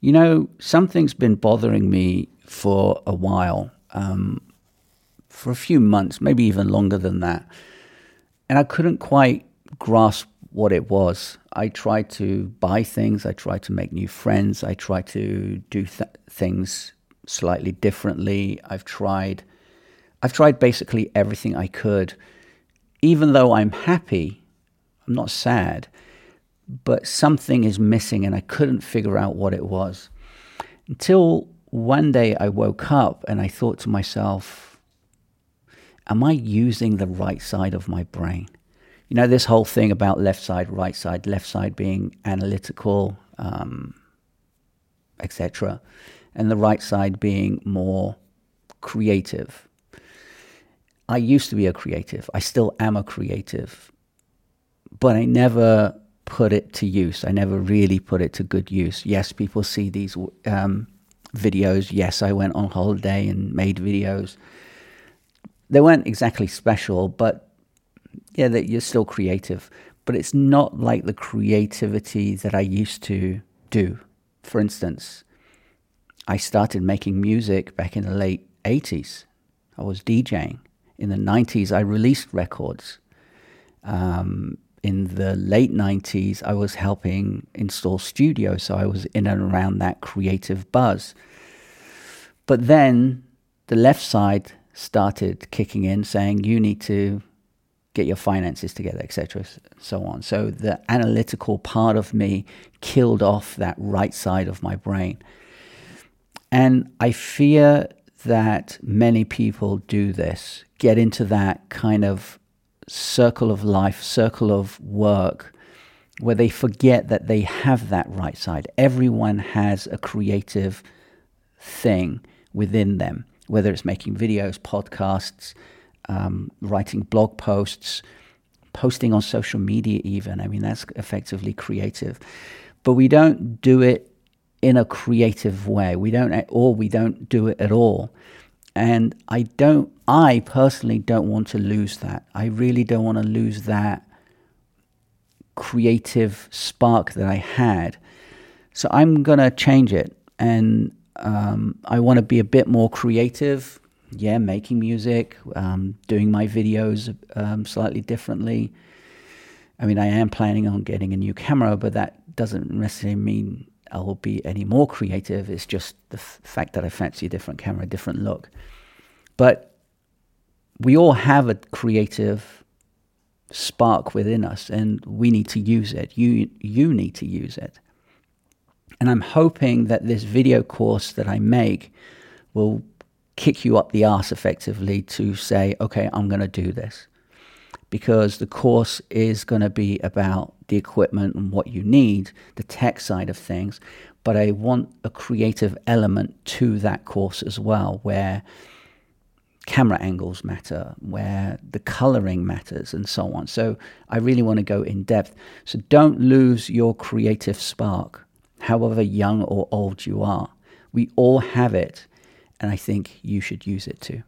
You know, something's been bothering me for a while, um, for a few months, maybe even longer than that. And I couldn't quite grasp what it was. I tried to buy things, I tried to make new friends, I tried to do th- things slightly differently. I've tried I've tried basically everything I could. Even though I'm happy, I'm not sad but something is missing and I couldn't figure out what it was. Until one day I woke up and I thought to myself, am I using the right side of my brain? You know, this whole thing about left side, right side, left side being analytical, um, etc., and the right side being more creative. I used to be a creative. I still am a creative. But I never put it to use. I never really put it to good use. Yes, people see these um, videos. Yes, I went on holiday and made videos. They weren't exactly special, but yeah, that you're still creative. But it's not like the creativity that I used to do. For instance, I started making music back in the late 80s. I was DJing. In the 90s, I released records. Um, in the late 90s, I was helping install studios, so I was in and around that creative buzz. But then the left side started kicking in, saying, you need to get your finances together, etc., so on. So the analytical part of me killed off that right side of my brain. And I fear that many people do this, get into that kind of circle of life, circle of work, where they forget that they have that right side. Everyone has a creative thing within them, whether it's making videos, podcasts, um, writing blog posts, posting on social media, even. I mean, that's effectively creative. But we don't do it in a creative way. We don't, or we don't do it at all. And I don't, I personally don't want to lose that. I really don't want to lose that creative spark that I had. So I'm going to change it. And um, I want to be a bit more creative. Yeah, making music, um, doing my videos um, slightly differently. I mean, I am planning on getting a new camera, but that doesn't necessarily mean I will be any more creative. It's just the f- fact that I fancy a different camera, a different look. But we all have a creative spark within us, and we need to use it. You you need to use it. And I'm hoping that this video course that I make will kick you up the arse effectively to say, okay, I'm going to do this. Because the course is going to be about the equipment and what you need, the tech side of things, but I want a creative element to that course as well, where camera angles matter, where the coloring matters, and so on. So I really want to go in depth. So don't lose your creative spark, however young or old you are. We all have it, and I think you should use it too.